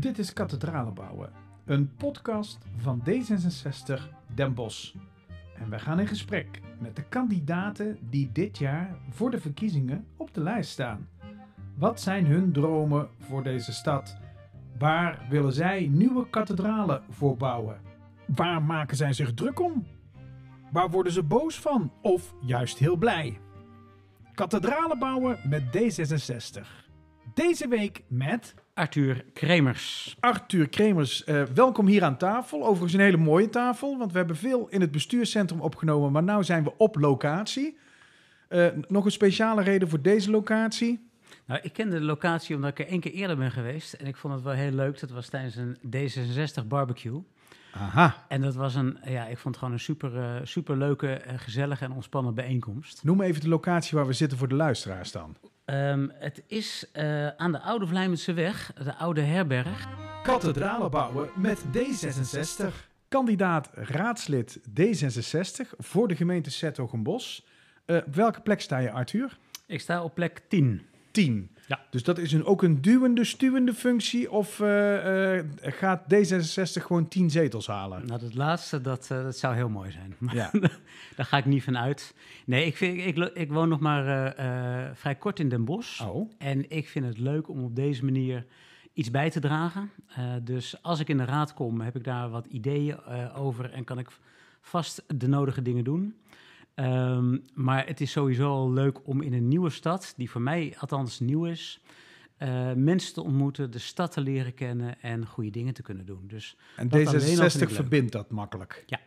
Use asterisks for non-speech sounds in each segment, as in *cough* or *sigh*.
Dit is Kathedralen bouwen, een podcast van D66 Den Bosch. En wij gaan in gesprek met de kandidaten die dit jaar voor de verkiezingen op de lijst staan. Wat zijn hun dromen voor deze stad? Waar willen zij nieuwe kathedralen voor bouwen? Waar maken zij zich druk om? Waar worden ze boos van of juist heel blij? Kathedralen bouwen met D66. Deze week met Arthur Kremers. Arthur Kremers. Eh, welkom hier aan tafel. Overigens een hele mooie tafel, want we hebben veel in het bestuurscentrum opgenomen, maar nu zijn we op locatie. Eh, nog een speciale reden voor deze locatie? Nou, ik kende de locatie omdat ik er één keer eerder ben geweest. En ik vond het wel heel leuk. Dat was tijdens een D66 barbecue. Aha. En dat was een, ja, ik vond het gewoon een super, uh, super leuke, uh, gezellige en ontspannen bijeenkomst. Noem even de locatie waar we zitten voor de luisteraars dan. Um, het is uh, aan de Oude Vlijmense weg, de Oude Herberg. Kathedralen bouwen met D66. Kandidaat raadslid D66 voor de gemeente Zettogenbos. op welke plek sta je, Arthur? Ik sta op plek 10. 10. Ja. Dus dat is een, ook een duwende, stuwende functie? Of uh, uh, gaat D66 gewoon 10 zetels halen? Nou, dat laatste, dat, uh, dat zou heel mooi zijn. Maar Ja. *laughs* daar ga ik niet van uit. Nee, ik, vind, ik, ik woon nog maar vrij kort in Den Bosch. Oh. En ik vind het leuk om op deze manier iets bij te dragen. dus als ik in de raad kom, heb ik daar wat ideeën over en kan ik vast de nodige dingen doen. Um, maar het is sowieso al leuk om in een nieuwe stad, die voor mij althans nieuw is, uh, mensen te ontmoeten, de stad te leren kennen en goede dingen te kunnen doen. Dus en dat alleen al vind D66 ik leuk. verbindt dat makkelijk. Ja.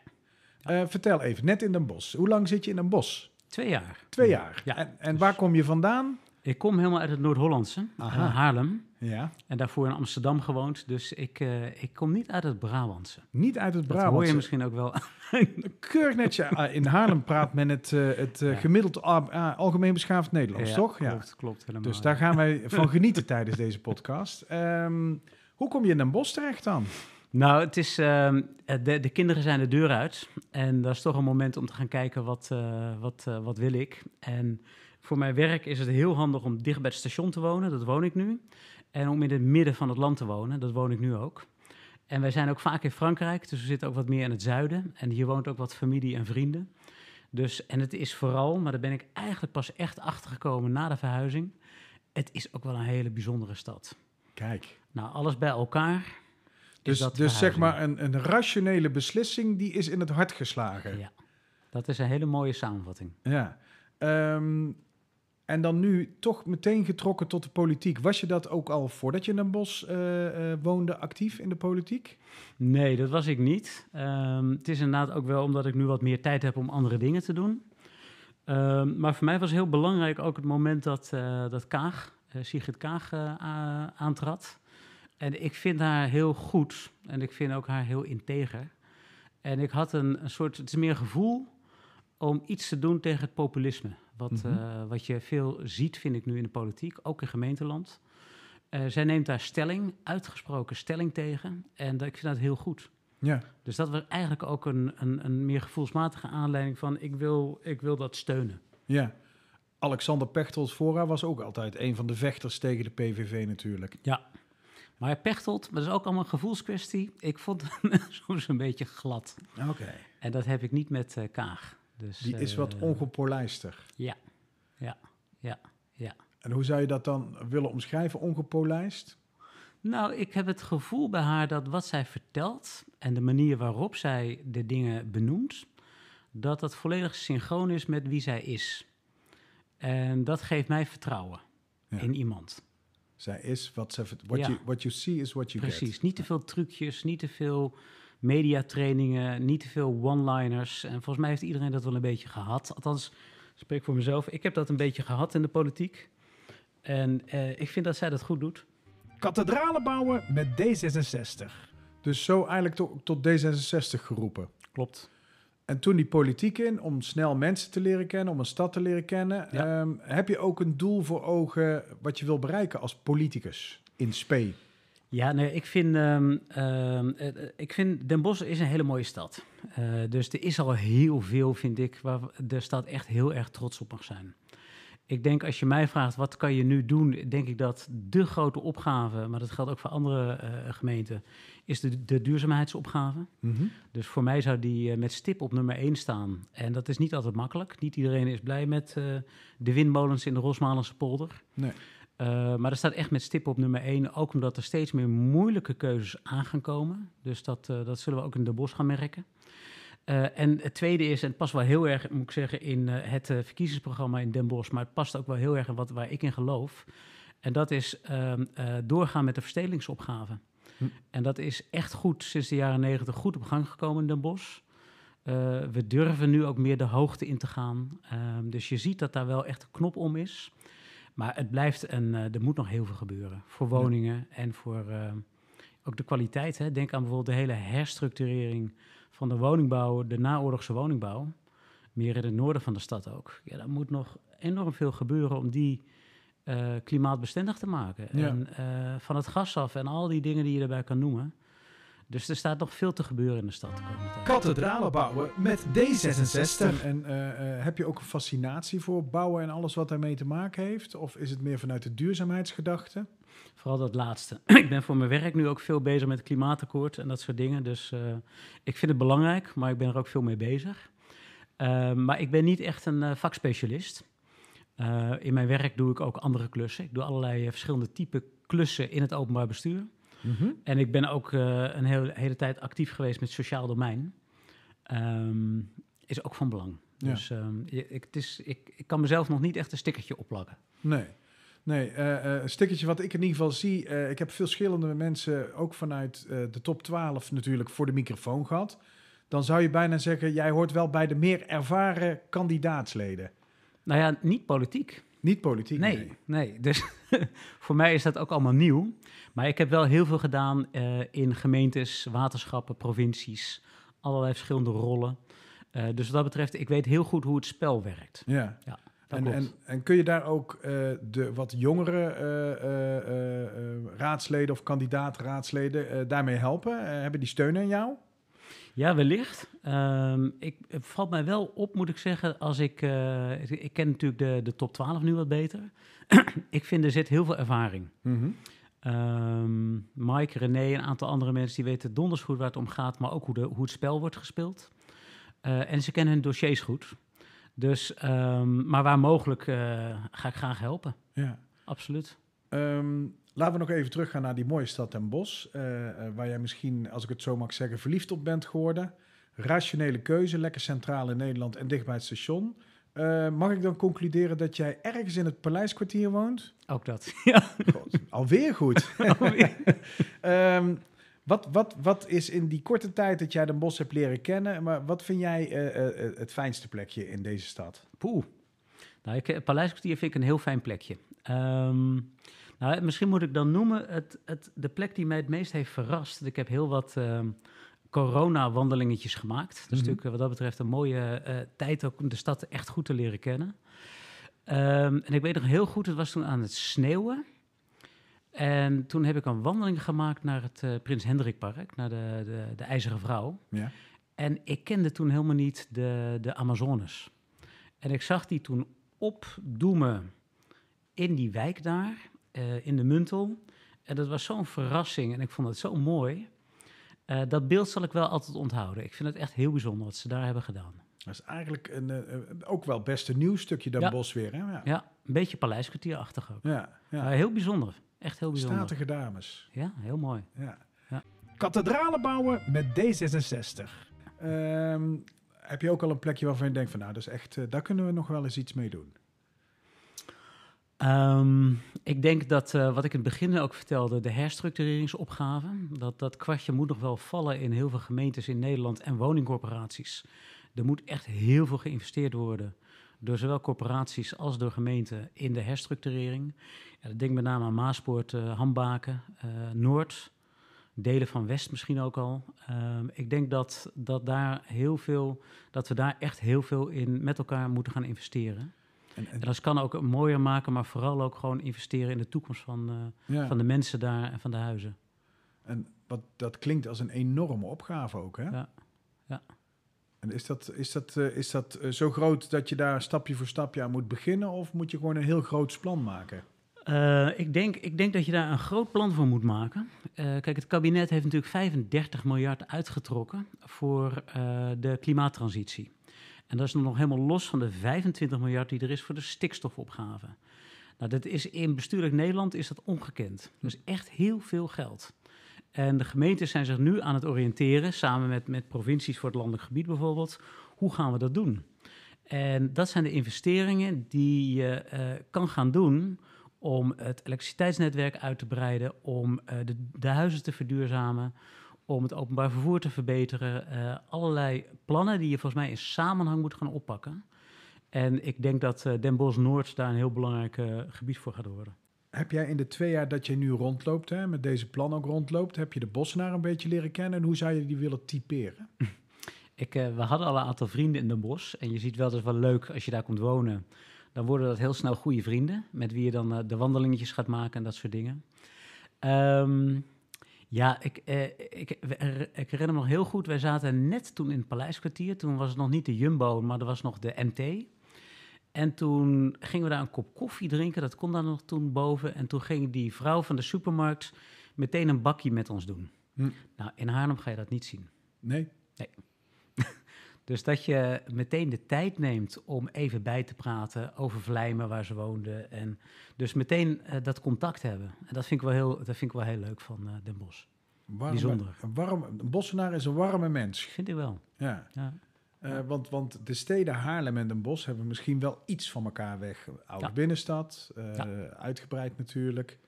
Uh, vertel even, net in Den Bosch. Hoe lang zit je in Den Bosch? Twee jaar. Twee jaar. Ja. En, en Dus- waar kom je vandaan? Ik kom helemaal uit het Noord-Hollandse, Haarlem. Ja. En daarvoor in Amsterdam gewoond. Dus ik, uh, ik kom niet uit het Brabantse. Niet uit het Dat hoor je misschien ook wel. *laughs* Keurig netjes. Ah, In Haarlem praat men het, uh, het uh, Ja. gemiddeld ah, algemeen beschaafd Nederlands, Ja, toch? Klopt, klopt helemaal. Dus daar gaan wij *laughs* van genieten tijdens deze podcast. Um, hoe kom je in Den Bosch terecht dan? Nou, het is, uh, de, de, kinderen zijn de deur uit. En dat is toch een moment om te gaan kijken wat, uh, wat, uh, wat wil ik. En voor mijn werk is het heel handig om dicht bij het station te wonen. Dat woon ik nu. En om in het midden van het land te wonen. Dat woon ik nu ook. En wij zijn ook vaak in Frankrijk. Dus we zitten ook wat meer in het zuiden. En hier woont ook wat familie en vrienden. Dus, en het is vooral, maar daar ben ik eigenlijk pas echt achter gekomen na de verhuizing. Het is ook wel een hele bijzondere stad. Kijk. Nou, alles bij elkaar. Dus, dus zeg maar een, een rationele beslissing die is in het hart geslagen. Ja, dat is een hele mooie samenvatting. Ja. Um, en dan nu toch meteen getrokken tot de politiek. Was je dat ook al voordat je in Den Bosch uh, uh, woonde actief in de politiek? Nee, dat was ik niet. Um, het is inderdaad ook wel omdat ik nu wat meer tijd heb om andere dingen te doen. Um, maar voor mij was heel belangrijk ook het moment dat, uh, dat Kaag, Sigrid Kaag, aantrad. En ik vind haar heel goed en ik vind ook haar heel integer. En ik had een, een soort, het is meer gevoel om iets te doen tegen het populisme. Wat, mm -hmm. uh, wat je veel ziet, vind ik nu in de politiek, ook in gemeenteland. Uh, zij neemt daar stelling, uitgesproken stelling tegen. En dat, ik vind dat heel goed. Ja. Dus dat was eigenlijk ook een, een, een meer gevoelsmatige aanleiding van ik wil, ik wil dat steunen. Ja. Alexander Pechtold Fora was ook altijd een van de vechters tegen de PVV natuurlijk. Ja. Maar Pechtold, maar dat is ook allemaal een gevoelskwestie. Ik vond *laughs* hem soms een beetje glad. Oké. Okay. En dat heb ik niet met uh, Kaag. Dus, Die is wat ongepolijster. Ja, ja, ja, ja. En hoe zou je dat dan willen omschrijven, ongepolijst? Nou, ik heb het gevoel bij haar dat wat zij vertelt en de manier waarop zij de dingen benoemt, dat dat volledig synchroon is met wie zij is. En dat geeft mij vertrouwen ja. in iemand. Zij is wat ze. What, Ja. you, what you see is what you Precies, get. niet te veel trucjes, niet te veel mediatrainingen, niet te veel one-liners. En volgens mij heeft iedereen dat wel een beetje gehad. Althans, spreek voor mezelf. Ik heb dat een beetje gehad in de politiek. En eh, ik vind dat zij dat goed doet. Kathedralen bouwen met D66. Dus zo eigenlijk to, tot D66 geroepen. Klopt. En toen die politiek in, om snel mensen te leren kennen, om een stad te leren kennen. Ja. Um, heb je ook een doel voor ogen wat je wil bereiken als politicus in spe? Ja, nee, ik vind, um, um, uh, ik vind Den Bosch is een hele mooie stad. Uh, dus er is al heel veel, vind ik, waar de stad echt heel erg trots op mag zijn. Ik denk als je mij vraagt wat kan je nu doen, denk ik dat de grote opgave, maar dat geldt ook voor andere eh, gemeenten, is de, de duurzaamheidsopgave. Mhm. Dus voor mij zou die eh, met stip op nummer 1 staan. En dat is niet altijd makkelijk. Niet iedereen is blij met eh, de windmolens in de Rosmalense polder. Nee. Uh, maar er staat echt met stip op nummer 1, ook omdat er steeds meer moeilijke keuzes aan gaan komen. Dus dat, uh, dat zullen we ook in de bos gaan merken. Uh, en het tweede is, en het past wel heel erg, moet ik zeggen, in het verkiezingsprogramma in Den Bosch, maar het past ook wel heel erg in wat, waar ik in geloof. En dat is ehm, doorgaan met de verstedelingsopgave. Hm. En dat is echt goed sinds de jaren negentig goed op gang gekomen in Den Bosch. we durven nu ook meer de hoogte in te gaan. Ehm, dus je ziet dat daar wel echt een knop om is. Maar het blijft een, uh, er moet nog heel veel gebeuren. Voor woningen ja. en voor uh, ook de kwaliteit. Hè. Denk aan bijvoorbeeld de hele herstructurering van de woningbouw, de naoorlogse woningbouw. Meer in het noorden van de stad ook. Ja, daar moet nog enorm veel gebeuren om die uh, klimaatbestendig te maken. Ja. En van het gas af en al die dingen die je erbij kan noemen. Dus er staat nog veel te gebeuren in de stad. Kathedralen bouwen met D66. En, en uh, uh, heb je ook een fascinatie voor bouwen en alles wat daarmee te maken heeft? Of is het meer vanuit de duurzaamheidsgedachte? Vooral dat laatste. *clears throat* ik ben voor mijn werk nu ook veel bezig met het klimaatakkoord en dat soort dingen. Dus uh, ik vind het belangrijk, maar ik ben er ook veel mee bezig. maar ik ben niet echt een vakspecialist. in mijn werk doe ik ook andere klussen. Ik doe allerlei verschillende type klussen in het openbaar bestuur. Mm -hmm. En ik ben ook uh, een hele, hele tijd actief geweest met sociaal domein. Um, is ook van belang. Ja. Dus um, ik, het is, ik, ik kan mezelf nog niet echt een stickertje opplakken. Nee. Nee, uh, een stickertje wat ik in ieder geval zie. Uh, ik heb verschillende mensen, ook vanuit de top 12 natuurlijk, voor de microfoon gehad. Dan zou je bijna zeggen, jij hoort wel bij de meer ervaren kandidaatsleden. Nou ja, niet politiek. Niet politiek, nee. nee. nee. Dus *laughs* voor mij is dat ook allemaal nieuw. Maar ik heb wel heel veel gedaan uh, in gemeentes, waterschappen, provincies. Allerlei verschillende rollen. Uh, dus wat dat betreft, ik weet heel goed hoe het spel werkt. Ja. ja en, en, en, kun je daar ook uh, de wat jongere raadsleden of kandidaat-raadsleden daarmee helpen? hebben die steun aan jou? Ja, wellicht. Um, ik, het valt mij wel op, moet ik zeggen, als ik... Uh, ik, ken natuurlijk de, de top 12 nu wat beter. *clears throat* ik vind er zit heel veel ervaring. Mm -hmm. um, Mike, René, een aantal andere mensen... die weten donders goed waar het om gaat... maar ook hoe, de, hoe het spel wordt gespeeld. Uh, en ze kennen hun dossiers goed. Dus, um, maar waar mogelijk uh, ga ik graag helpen. Ja. Absoluut. Um, Laten we nog even teruggaan naar die mooie stad Den Bosch, uh, uh, waar jij misschien, als ik het zo mag zeggen, verliefd op bent geworden. Rationele keuze, lekker centraal in Nederland en dicht bij het station. Uh, mag ik dan concluderen dat jij ergens in het Paleiskwartier woont? Ook dat, *laughs* ja. God, alweer goed. *laughs* Alweer. um, wat, wat, wat is in die korte tijd dat jij Den Bosch hebt leren kennen, maar wat vind jij het fijnste plekje in deze stad? Poeh. Nou, ik, het Paleiskwartier vind ik een heel fijn plekje. Um, nou, misschien moet ik dan noemen het, het, de plek die mij het meest heeft verrast. Ik heb heel wat uh, corona-wandelingetjes gemaakt. Dat is Mhm. natuurlijk wat dat betreft een mooie uh, tijd ook om de stad echt goed te leren kennen. Um, en ik weet nog heel goed, het was toen aan het sneeuwen. En toen heb ik een wandeling gemaakt naar het uh, Prins Hendrikpark, naar de, de, de IJzeren Vrouw. Ja. En ik kende toen helemaal niet de, de Amazones. En ik zag die toen opdoemen in die wijk daar. Uh, in de Muntel. En dat was zo'n verrassing en ik vond het zo mooi. Uh, dat beeld zal ik wel altijd onthouden. Ik vind het echt heel bijzonder wat ze daar hebben gedaan. Dat is eigenlijk een, uh, ook wel best een nieuw stukje Den Ja. Bosch weer. Hè? Ja. Ja, een beetje paleiskwartierachtig ook. Ja, ja. Heel bijzonder. Echt heel bijzonder. Statige dames. Ja, heel mooi. Ja. Kathedralen bouwen met D66. Ehm, heb je ook al een plekje waarvan je denkt van nou, dat is echt, daar kunnen we nog wel eens iets mee doen? Um, ik denk dat, uh, wat ik in het begin ook vertelde, de herstructureringsopgave, dat dat kwartje moet nog wel vallen in heel veel gemeentes in Nederland en woningcorporaties. Er moet echt heel veel geïnvesteerd worden door zowel corporaties als door gemeenten in de herstructurering. Ja, dat denk met name aan Maaspoort, uh, Hambaken, uh, Noord, delen van West misschien ook al. Um, ik denk dat, dat, daar heel veel, dat we daar echt heel veel in met elkaar moeten gaan investeren. En, En dat kan ook mooier maken, maar vooral ook gewoon investeren in de toekomst van, ja. van de mensen daar en van de huizen. en wat, dat klinkt als een enorme opgave ook, hè? Ja. Ja. En is dat, is dat, uh, is dat uh, zo groot dat je daar stapje voor stapje aan moet beginnen? Of moet je gewoon een heel groot plan maken? Uh, ik, denk, ik denk dat je daar een groot plan voor moet maken. kijk, het kabinet heeft natuurlijk 35 miljard uitgetrokken voor de klimaattransitie. En dat is nog helemaal los van de 25 miljard die er is voor de stikstofopgave. Nou, dat is in bestuurlijk Nederland is dat ongekend. Dus echt heel veel geld. En de gemeentes zijn zich nu aan het oriënteren, samen met, met provincies voor het landelijk gebied bijvoorbeeld. Hoe gaan we dat doen? En dat zijn de investeringen die je uh, kan gaan doen om het elektriciteitsnetwerk uit te breiden, om uh, de, de, huizen te verduurzamen, om het openbaar vervoer te verbeteren. Uh, allerlei plannen die je volgens mij in samenhang moet gaan oppakken. En ik denk dat Den Bosch Noord daar een heel belangrijk gebied voor gaat worden. Heb jij in de twee jaar dat je nu rondloopt, hè, met deze plan ook rondloopt, heb je de bossenaar een beetje leren kennen en hoe zou je die willen typeren? *laughs* Ik, we hadden al een aantal vrienden in Den Bosch en je ziet wel, dat is wel leuk als je daar komt wonen. Dan worden dat heel snel goede vrienden, met wie je dan de wandelingetjes gaat maken en dat soort dingen. Um, ja, ik, uh, ik, ik, herinner me nog heel goed, wij zaten net toen in het Paleiskwartier. Toen was het nog niet de Jumbo, maar er was nog de MT. En toen gingen we daar een kop koffie drinken, dat kon daar nog toen boven. En toen ging die vrouw van de supermarkt meteen een bakje met ons doen. Hm. Nou, in Haarlem ga je dat niet zien. Nee? Nee. Dus dat je meteen de tijd neemt om even bij te praten over Vlijmen, waar ze woonden. En dus meteen uh, dat contact hebben. En dat vind ik wel heel, dat vind ik wel heel leuk van uh, Den. Warme, Bijzonder. Een, warm, een bossenaar is een warme mens. Vind ik wel. Ja. ja. Uh, want, want de steden Haarlem en Den Bosch hebben misschien wel iets van elkaar weg. Oude ja. binnenstad, ja. uitgebreid natuurlijk.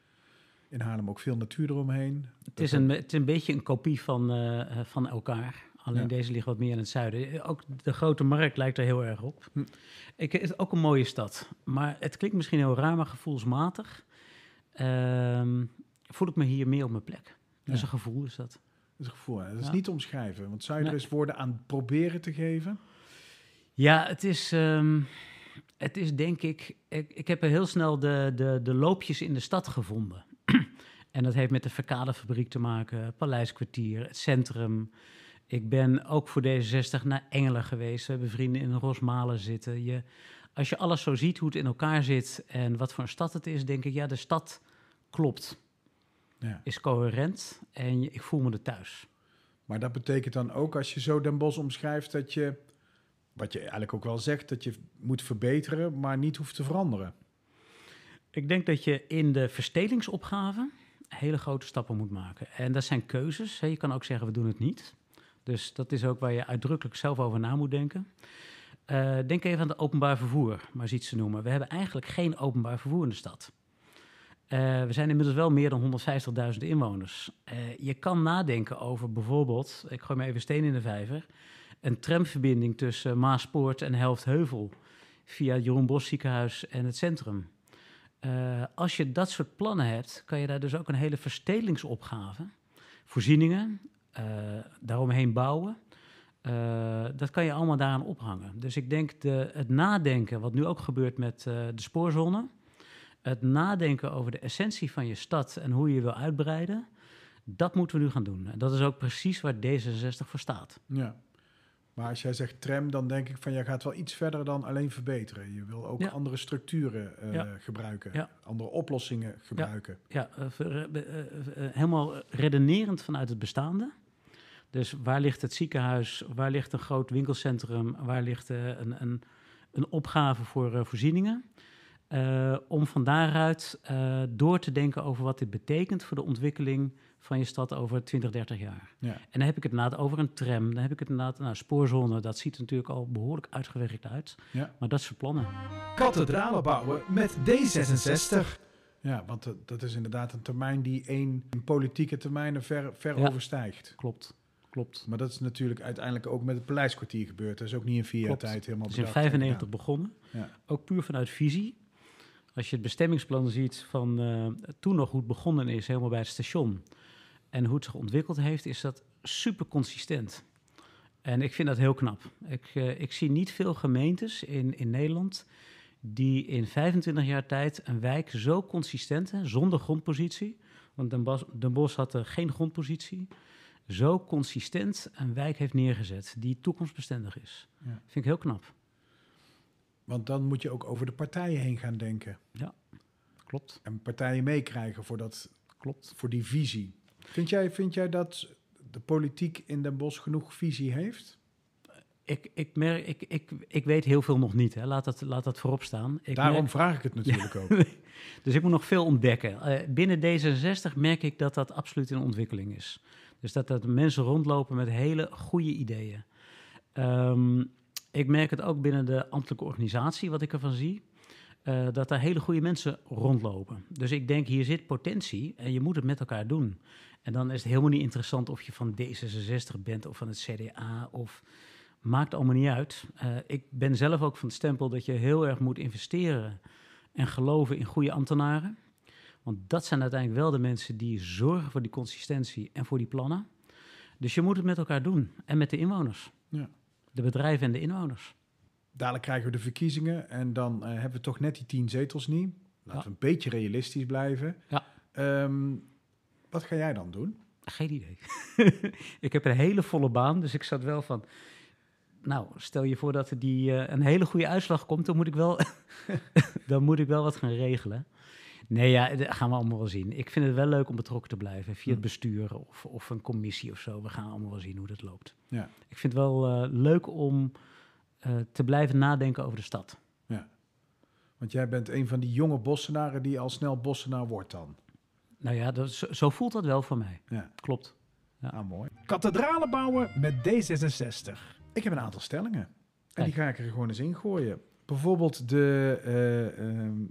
In Haarlem ook veel natuur eromheen. Het is, een, het is een beetje een kopie van, van elkaar. Alleen ja. deze ligt wat meer in het zuiden. Ook de grote markt lijkt er heel erg op. Hm. Ik, het is ook een mooie stad. Maar het klinkt misschien heel raar, maar gevoelsmatig ehm, voel ik me hier meer op mijn plek. Dat is een gevoel, is dat. Dat is gevoel. Dat is niet te omschrijven. Want zou je er eens woorden aan proberen te geven? Ja, het is, um, het is denk ik, ik... Ik heb er heel snel de, de, de loopjes in de stad gevonden. *clears throat* en dat heeft met de Verkadefabriek te maken, Paleiskwartier, het centrum. Ik ben ook voor D66 naar Engelen geweest. We hebben vrienden in Rosmalen zitten. Je, als je alles zo ziet, hoe het in elkaar zit en wat voor een stad het is, denk ik, ja, de stad klopt ja. is coherent en ik voel me er thuis. Maar dat betekent dan ook, als je zo Den Bosch omschrijft, dat je, wat je eigenlijk ook wel zegt, dat je moet verbeteren, maar niet hoeft te veranderen. Ik denk dat je in de verstedelingsopgave hele grote stappen moet maken. En dat zijn keuzes. Je kan ook zeggen, we doen het niet. Dus dat is ook waar je uitdrukkelijk zelf over na moet denken. Uh, denk even aan het openbaar vervoer, maar iets te noemen. We hebben eigenlijk geen openbaar vervoer in de stad. Uh, we zijn inmiddels wel meer dan 150.000 inwoners. Uh, je kan nadenken over bijvoorbeeld, ik gooi maar even steen in de vijver, een tramverbinding tussen Maaspoort en Helftheuvel via Jeroen Bos ziekenhuis en het centrum. Als je dat soort plannen hebt, kan je daar dus ook een hele verstedelingsopgave, voorzieningen, daaromheen bouwen. dat kan je allemaal daaraan ophangen. Dus ik denk de, het nadenken, wat nu ook gebeurt met de spoorzone, het nadenken over de essentie van je stad en hoe je je wil uitbreiden, dat moeten we nu gaan doen. En dat is ook precies waar D66 voor staat. Ja. Maar als jij zegt tram, dan denk ik van jij gaat wel iets verder dan alleen verbeteren. Je wil ook andere structuren uh, ja. gebruiken, ja. andere oplossingen gebruiken. Ja, helemaal redenerend vanuit het bestaande. Dus waar ligt het ziekenhuis, waar ligt een groot winkelcentrum, waar ligt een, een, een opgave voor voorzieningen? Uh, om van daaruit uh, door te denken over wat dit betekent voor de ontwikkeling van je stad over 20, 30 jaar. Ja. En dan heb ik het inderdaad over een tram, dan heb ik het inderdaad, nou, spoorzone, dat ziet er natuurlijk al behoorlijk uitgewerkt uit. Ja. Maar dat is plannen. Kathedralen bouwen met D66. Ja, want dat is inderdaad een termijn die één politieke termijnen ver, ver ja. overstijgt. Klopt. Klopt. Maar dat is natuurlijk uiteindelijk ook met het Paleiskwartier gebeurd. Dat is ook niet in vier jaar tijd helemaal Het is in 95 begonnen. Ja. Ook puur vanuit visie. Als je het bestemmingsplan ziet van uh, toen nog hoe het begonnen is, helemaal bij het station, en hoe het zich ontwikkeld heeft, is dat super consistent. En ik vind dat heel knap. Ik, uh, ik zie niet veel gemeentes in, in Nederland die in 25 jaar tijd een wijk zo consistent, hè, zonder grondpositie, want Den Bosch, Den Bosch had er geen grondpositie, zo consistent een wijk heeft neergezet die toekomstbestendig is. Ja. Vind ik heel knap. Want dan moet je ook over de partijen heen gaan denken. Klopt, En partijen meekrijgen voor, dat, klopt. voor die visie. Vind jij, vind jij dat de politiek in Den Bosch genoeg visie heeft? Ik, ik, merk, ik, ik, ik weet heel veel nog niet, hè. Laat, dat, laat dat voorop staan. Ik Daarom merk- vraag ik het natuurlijk ook. *laughs* Dus ik moet nog veel ontdekken. Eh, binnen D66 merk ik dat dat absoluut in ontwikkeling is. Dus dat, dat mensen rondlopen met hele goede ideeën. Ehm, ik merk het ook binnen de ambtelijke organisatie, wat ik ervan zie. eh, dat daar hele goede mensen rondlopen. Dus ik denk, hier zit potentie en je moet het met elkaar doen. En dan is het helemaal niet interessant of je van D66 bent of van het CDA of maakt allemaal niet uit. Eh, ik ben zelf ook van het stempel dat je heel erg moet investeren en geloven in goede ambtenaren. Want dat zijn uiteindelijk wel de mensen die zorgen voor die consistentie en voor die plannen. Dus je moet het met elkaar doen en met de inwoners. Ja. De bedrijven en de inwoners. Dadelijk krijgen we de verkiezingen en dan eh, hebben we toch net die tien zetels niet. Laten Ja. we een beetje realistisch blijven. Ja. Ehm, wat ga jij dan doen? Geen idee. *laughs* ik heb een hele volle baan, dus ik zat wel van. Nou, stel je voor dat er die, eh, een hele goede uitslag komt, dan moet ik wel, *laughs* dan moet ik wel wat gaan regelen. Nee, ja, dat gaan we allemaal wel zien. Ik vind het wel leuk om betrokken te blijven via het Hm. bestuur of, of een commissie of zo. We gaan allemaal wel zien hoe dat loopt. Ja. Ik vind het wel eh, leuk om eh, te blijven nadenken over de stad. Want jij bent een van die jonge bossenaren die al snel bossenaar wordt dan. Nou ja, dat, zo, zo voelt dat wel voor mij. Ja. Klopt. Ah, mooi. Kathedralen bouwen met D66. Ik heb een aantal stellingen. En Kijk. die ga ik er gewoon eens in gooien. Bijvoorbeeld de eh, ehm,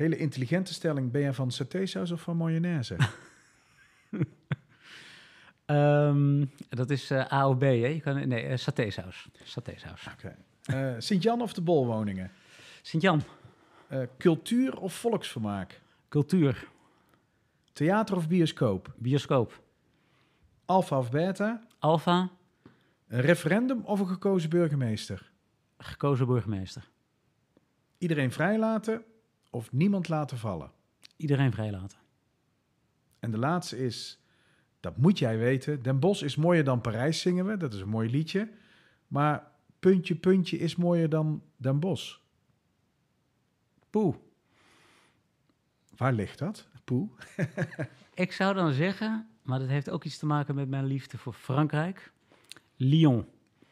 hele intelligente stelling. Ben je van satésaus of van mayonaise? *laughs* Ehm, dat is eh A of B, hè? Je kan, nee, eh, satésaus. Satésaus. Oké. Eh, Sint-Jan of de Bolwoningen? Sint-Jan, cultuur of volksvermaak? cultuur, Theater of bioscoop? bioscoop, Alpha of beta? Alfa, Een referendum of een gekozen burgemeester? gekozen burgemeester. Iedereen vrijlaten of niemand laten vallen? Iedereen vrijlaten. En de laatste is, dat moet jij weten. Den Bosch is mooier dan Parijs, zingen we. Dat is een mooi liedje. Maar puntje, puntje is mooier dan Den Bosch. Poeh. Waar ligt dat? Poe. *laughs* Ik zou dan zeggen, maar dat heeft ook iets te maken met mijn liefde voor Frankrijk. Lyon.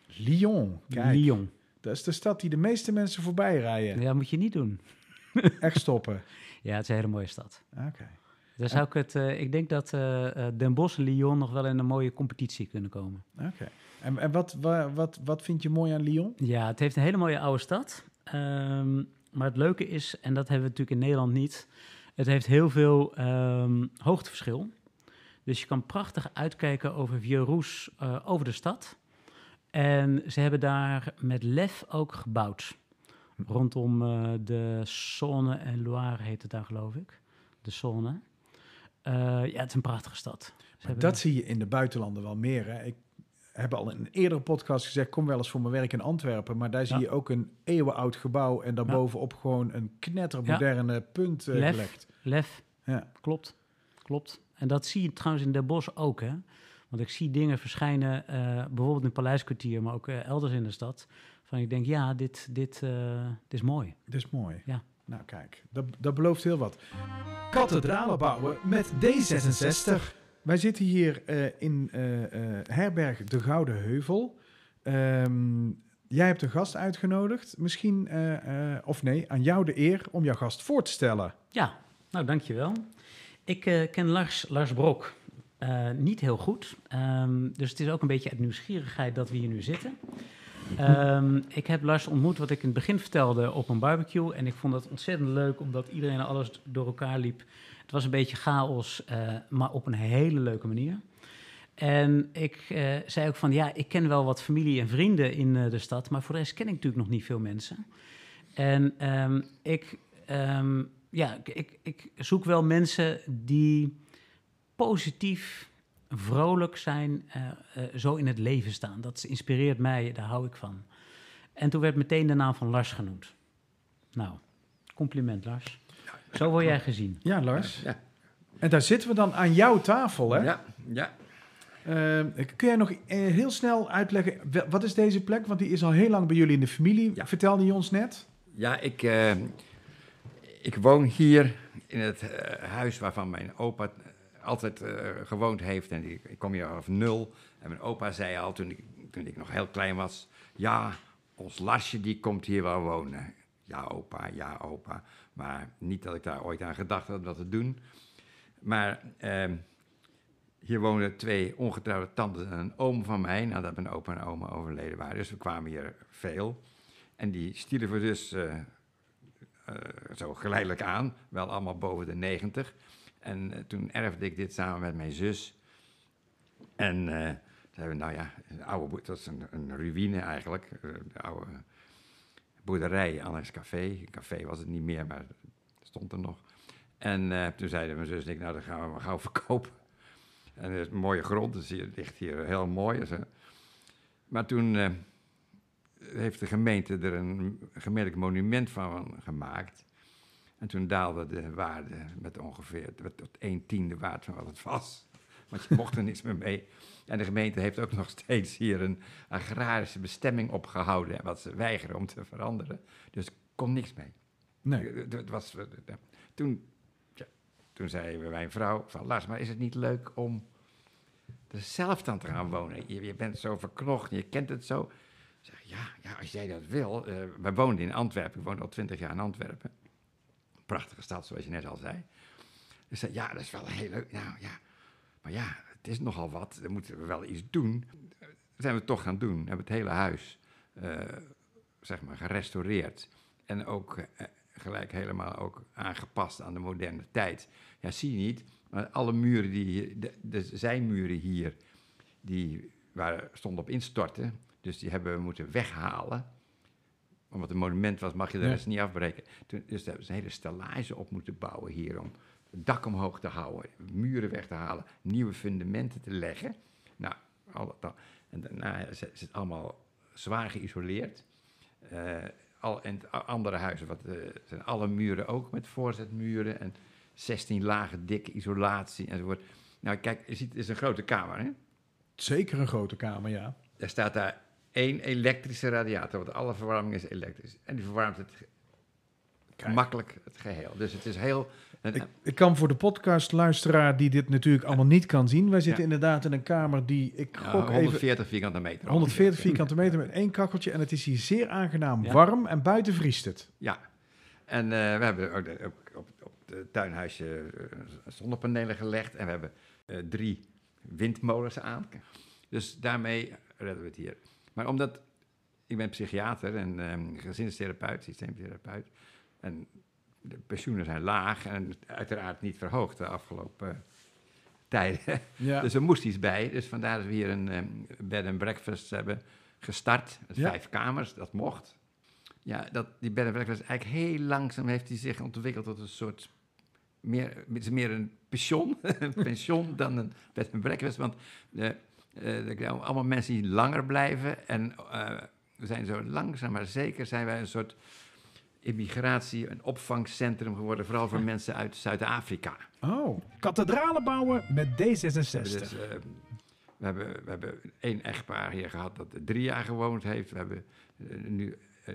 Lyon. Kijk, Lyon. dat is de stad die de meeste mensen voorbij rijden. Ja, moet je niet doen. *laughs* Echt stoppen. Ja, het is een hele mooie stad. Oké. Daar zou ik het, eh, ik denk dat eh, eh, Den Bosch en Lyon nog wel in een mooie competitie kunnen komen. Oké. En, en wat, wa- wat, wat vind je mooi aan Lyon? Ja, het heeft een hele mooie oude stad. Ehm, maar het leuke is, en dat hebben we natuurlijk in Nederland niet, het heeft heel veel ehm, hoogteverschil. Dus je kan prachtig uitkijken over Vieux-Roes, eh, over de stad. En ze hebben daar met lef ook gebouwd. Rondom eh, de Saône en Loire heet het daar, geloof ik. De Saône. Eh, ja, het is een prachtige stad. Maar dat zie je in de buitenlanden wel meer. Hè? Ik heb al in een eerdere podcast gezegd, kom wel eens voor mijn werk in Antwerpen. Maar daar zie Ja. je ook een eeuwenoud gebouw en daarbovenop gewoon een knettermoderne punt eh, Lef. gelegd. Lef, Ja. klopt. Klopt. En dat zie je trouwens in Den Bosch ook, hè. Want ik zie dingen verschijnen, bijvoorbeeld in het Paleiskwartier, maar ook elders in de stad. Van ik denk, ja, dit, dit, eh, dit is mooi. Dat is mooi. Ja. Nou kijk, dat, dat belooft heel wat. Kathedralen bouwen met D66. Wij zitten hier eh, in eh, herberg De Gouden Heuvel. Ehm, jij hebt een gast uitgenodigd. Misschien, of nee, aan jou de eer om jouw gast voor te stellen. Ja, nou, dankjewel. Ik ken Lars, Lars Brok niet heel goed. Ehm, dus het is ook een beetje uit nieuwsgierigheid dat we hier nu zitten. Ehm, ik heb Lars ontmoet, wat ik in het begin vertelde, op een barbecue. En ik vond dat ontzettend leuk, omdat iedereen alles door elkaar liep. Het was een beetje chaos, eh, maar op een hele leuke manier. En ik eh, zei ook van, ja, ik ken wel wat familie en vrienden in eh, de stad, maar voor de rest ken ik natuurlijk nog niet veel mensen. En ehm, ik, ehm, ja, ik- ik, ik zoek wel mensen die positief, vrolijk zijn, eh, eh, zo in het leven staan. Dat inspireert mij, daar hou ik van. En toen werd meteen de naam van Lars genoemd. Nou, compliment Lars. Zo word jij gezien. Ja, Lars. Ja. En daar zitten we dan aan jouw tafel, hè? Ja, ja. Eh, kun jij nog heel snel uitleggen, wat is deze plek? Want die is al heel lang bij jullie in de familie, Ja. vertelde je ons net. Ja, ik, eh, ik woon hier in het huis waarvan mijn opa altijd eh, gewoond heeft. En die, ik kom hier vanaf nul. En mijn opa zei al toen ik, toen ik nog heel klein was... Ja, ons Lasje die komt hier wel wonen. Ja, opa, ja, opa. Maar niet dat ik daar ooit aan gedacht had dat te doen. Maar ehm, hier wonen twee ongetrouwde tantes en een oom van mij... nadat mijn opa en oma overleden waren. Dus we kwamen hier veel... En die stierven dus eh, eh, zo geleidelijk aan, wel allemaal boven de 90. En eh, toen erfde ik dit samen met mijn zus. En eh zeiden we, nou ja, een oude dat is een, ruïne eigenlijk. eh, De oude boerderij, Alex Café. Café was het niet meer, maar stond er nog. En toen zeiden mijn zus en ik, nou, dat gaan we maar gauw *laughs* verkopen. En het is een mooie grond, dus hier ligt hier heel mooi. Maar toen heeft de gemeente er een gemeentelijk monument van gemaakt. En toen daalde de waarde met ongeveer tot 1 tiende waard van wat het was. Want je mocht er niks meer mee. En de gemeente heeft ook nog steeds hier een agrarische bestemming opgehouden. Wat ze weigeren om te veranderen. Dus kon niks mee. Nee. Eh, Het was, eh, toen, ja, toen zei mijn vrouw van Lars, maar is het niet leuk om er zelf dan te gaan wonen? Je, je bent zo verknocht, je kent het zo. Ik zeg, ja, ja, als jij dat wil. eh wij woonden in Antwerpen, ik woonde al twintig jaar in Antwerpen. Prachtige stad, zoals je net al zei. Dus zei, ja, dat is wel heel leuk. Nou ja, maar ja, het is nogal wat. Dan moeten we wel iets doen. Dat zijn we toch gaan doen. We hebben het hele huis, eh, zeg maar, gerestaureerd. En ook eh, gelijk helemaal ook aangepast aan de moderne tijd. Ja, zie je niet, maar alle muren die hier, de, de zijmuren hier, die waren, stonden op instorten. Dus die hebben we moeten weghalen. Omdat het een monument was, mag je de Ja. rest niet afbreken. Toen, dus daar hebben ze een hele stellage op moeten bouwen hier om het dak omhoog te houden, muren weg te halen, nieuwe fundamenten te leggen. Nou, al dat dan. En daarna is het allemaal zwaar geïsoleerd. Eh, al, en andere huizen wat, eh, zijn alle muren ook met voorzetmuren en 16 lagen dikke isolatie enzovoort. Nou, kijk, je ziet, het is een grote kamer, hè? Zeker een grote kamer, ja. Er staat daar één elektrische radiator, want alle verwarming is elektrisch. En die verwarmt het Kijk. makkelijk het geheel. Dus het is heel... Ik, ik kan voor de podcastluisteraar die dit natuurlijk allemaal niet kan zien. Wij zitten Ja. inderdaad in een kamer die, ik ja, gok even, 140 vierkante meter. 140 vierkante meter met één kacheltje. En het is hier zeer aangenaam Ja. warm en buiten vriest het. Ja, en eh, we hebben ook de- op, op, op het tuinhuisje eh, zonnepanelen gelegd en we hebben eh, drie windmolens aan. Dus daarmee redden we het hier. Maar omdat ik ben psychiater en ehm gezinstherapeut, systeemtherapeut, en de pensioenen zijn laag en uiteraard niet verhoogd de afgelopen eh, tijden. *laughs* Ja. Dus er moest iets bij. Dus vandaar dat we hier een ehm, bed and breakfast hebben gestart. Ja. vijf kamers, dat mocht. Ja, dat, die bed and breakfast eigenlijk heel langzaam heeft hij zich ontwikkeld tot een soort... Meer, het is meer een pension, *laughs* een pension dan een bed and breakfast. Want eh, er komen allemaal mensen die langer blijven. En eh, we zijn zo langzaam maar zeker zijn wij een soort immigratie, een opvangcentrum geworden. Vooral voor mensen uit Zuid-Afrika. Oh, kathedralen bouwen met D66. Dus, eh, we, hebben, we hebben één echtpaar hier gehad dat drie jaar gewoond heeft. We hebben eh, nu, eh,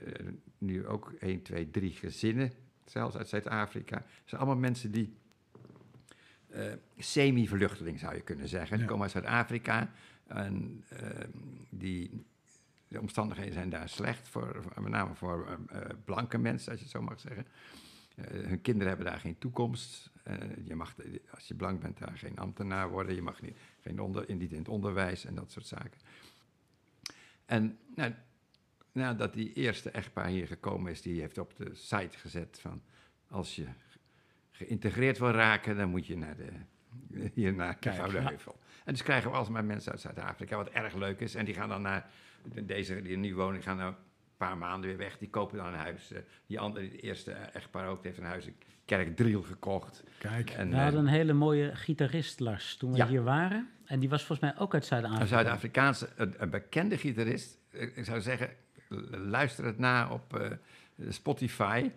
nu ook één, twee, drie gezinnen, zelfs uit Zuid-Afrika. Het zijn allemaal mensen die eh, semi-vluchteling zou je kunnen zeggen. Die Ja. komen uit Zuid-Afrika en eh, die, de omstandigheden zijn daar slecht, voor, met name voor eh, eh, blanke mensen, als je het zo mag zeggen. Eh, hun kinderen hebben daar geen toekomst. Je mag, als je blank bent, daar geen ambtenaar worden. Je mag niet, geen onder, in- niet in het onderwijs en dat soort zaken. En nou, nadat die eerste echtpaar hier gekomen is, die heeft op de site gezet van... als je geïntegreerd wil raken, dan moet je naar de, hier naar de Gouden. Heuvel. En dus krijgen we alsmaar mensen uit Zuid-Afrika, wat erg leuk is. En die gaan dan naar, deze die nu wonen, die gaan nou een paar maanden weer weg. Die kopen dan een huis. Eh, Die andere, die eerste echtpaar ook, die heeft een huis in Kerkdriel gekocht. Kijk, En, We eh, hadden een hele mooie gitarist, Lars, toen we Ja. hier waren. En die was volgens mij ook uit Zuid-Afrika. Een Zuid-Afrikaanse, een, een bekende gitarist. Ik zou zeggen, luister het na op eh, Spotify.